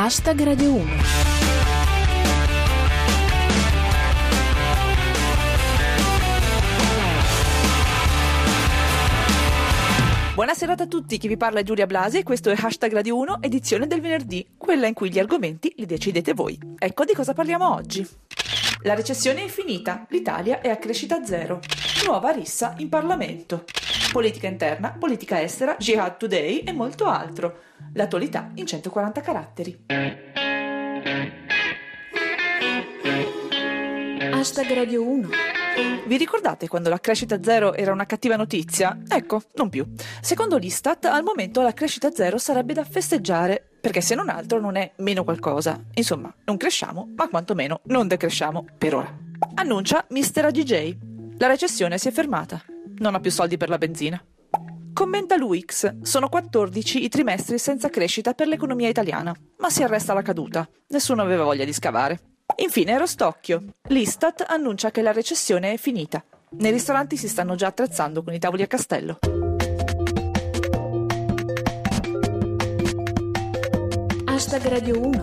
Hashtag Radio 1. Buonasera a tutti, chi vi parla è Giulia Blasi e questo è Hashtag Radio 1, edizione del venerdì, quella in cui gli argomenti li decidete voi. Ecco di cosa parliamo oggi. La recessione è finita, l'Italia è a crescita zero. Nuova rissa in Parlamento. Politica interna, politica estera, Jihad Today e molto altro. L'attualità in 140 caratteri. Hashtag Radio 1. Vi ricordate quando la crescita zero era una cattiva notizia? Ecco, non più. Secondo l'Istat, al momento la crescita zero sarebbe da festeggiare, perché se non altro non è meno qualcosa. Insomma, non cresciamo, ma quantomeno non decresciamo per ora. Annuncia Mr. AGJ. La recessione si è fermata. Non ha più soldi per la benzina. Commenta l'UX. Sono 14 i trimestri senza crescita per l'economia italiana, ma si arresta la caduta. Nessuno aveva voglia di scavare. Infine Rostocchio. L'Istat annuncia che la recessione è finita. Nei ristoranti si stanno già attrezzando con i tavoli a castello. Hashtag Radio 1.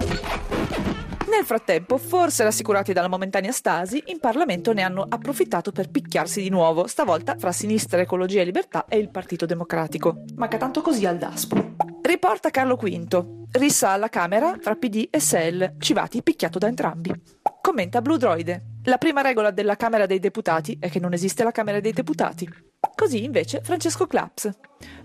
Nel frattempo, forse rassicurati dalla momentanea stasi, in Parlamento ne hanno approfittato per picchiarsi di nuovo, stavolta fra Sinistra, Ecologia e Libertà e il Partito Democratico. Manca tanto così al DASPO. Riporta Carlo V. Rissa alla Camera tra PD e SEL, Civati picchiato da entrambi. Commenta Blue Droide. La prima regola della Camera dei Deputati è che non esiste la Camera dei Deputati. Così invece Francesco Claps.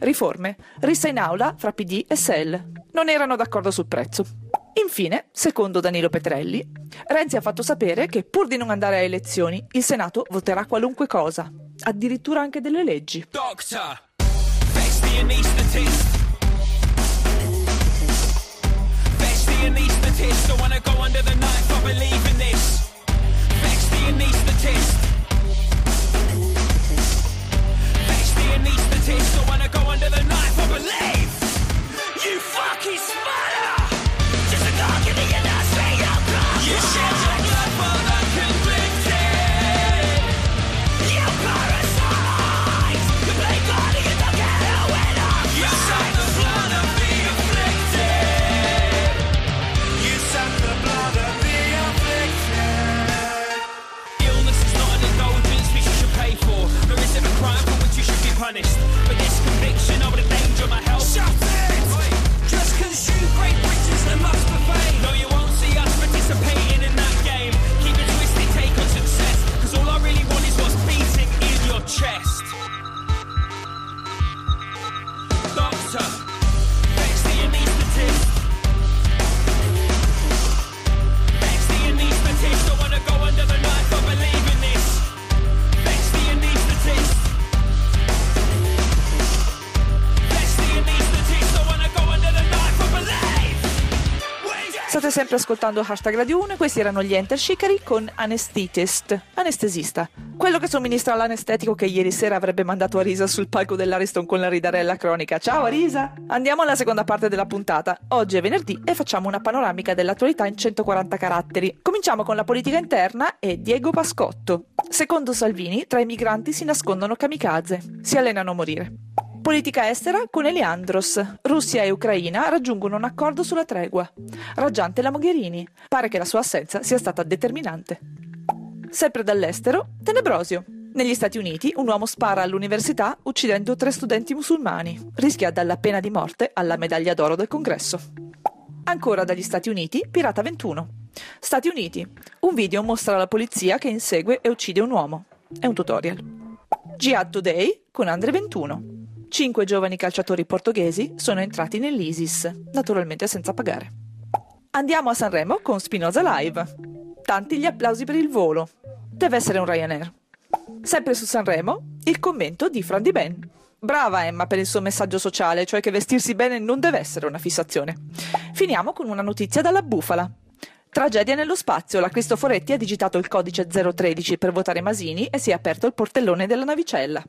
Riforme. Rissa in aula fra PD e SEL. Non erano d'accordo sul prezzo. Infine, secondo Danilo Petrelli, Renzi ha fatto sapere che pur di non andare a elezioni, il Senato voterà qualunque cosa, addirittura anche delle leggi. Doctor, fetch the anaesthetist. Under the knife. I believe in this. Fetch the anaesthetist. State sempre ascoltando Hashtag Radio 1 e questi erano gli Enter Shikari con Anesthetist, anestesista. Quello che somministra l'anestetico che ieri sera avrebbe mandato Arisa sul palco dell'Ariston con la ridarella cronica. Ciao Arisa! Andiamo alla seconda parte della puntata. Oggi è venerdì e facciamo una panoramica dell'attualità in 140 caratteri. Cominciamo con la politica interna e Diego Pascotto. Secondo Salvini, tra i migranti si nascondono kamikaze. Si allenano a morire. Politica estera con Eliandros. Russia e Ucraina raggiungono un accordo sulla tregua. Raggiante la Mogherini. Pare che la sua assenza sia stata determinante. Sempre dall'estero, Tenebrosio. Negli Stati Uniti un uomo spara all'università uccidendo tre studenti musulmani. Rischia dalla pena di morte alla medaglia d'oro del congresso. Ancora dagli Stati Uniti, Pirata 21. Stati Uniti. Un video mostra la polizia che insegue e uccide un uomo. È un tutorial. Jihad Today con Andre 21. Cinque giovani calciatori portoghesi sono entrati nell'ISIS, naturalmente senza pagare. Andiamo a Sanremo con Spinoza Live. Tanti gli applausi per il volo. Deve essere un Ryanair. Sempre su Sanremo, il commento di Fran Di Ben. Brava Emma per il suo messaggio sociale, cioè che vestirsi bene non deve essere una fissazione. Finiamo con una notizia dalla bufala. Tragedia nello spazio, la Cristoforetti ha digitato il codice 013 per votare Masini e si è aperto il portellone della navicella.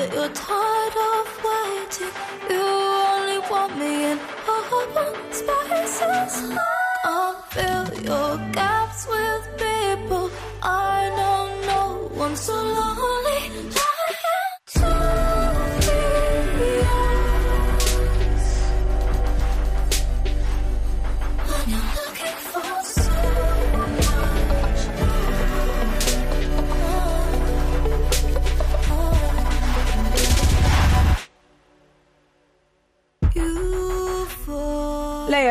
But you're tired of waiting. You only want me in open spaces. Can't fill your gaps with people. I know no one's so lonely.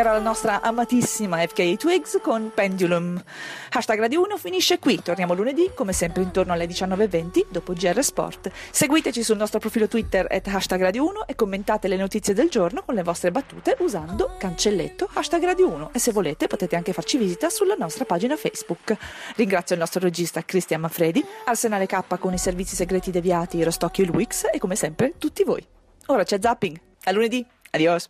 Era la nostra amatissima FKA Twigs con Pendulum. Hashtag Radio 1 finisce qui. Torniamo lunedì, come sempre, intorno alle 19.20 dopo GR Sport. Seguiteci sul nostro profilo Twitter at hashtag Radio 1 e commentate le notizie del giorno con le vostre battute usando cancelletto hashtag Radio 1 e se volete potete anche farci visita sulla nostra pagina Facebook. Ringrazio il nostro regista Cristian Manfredi, Arsenale K con i servizi segreti deviati Rostocchio e Luix e come sempre tutti voi. Ora c'è Zapping. A lunedì. Adios.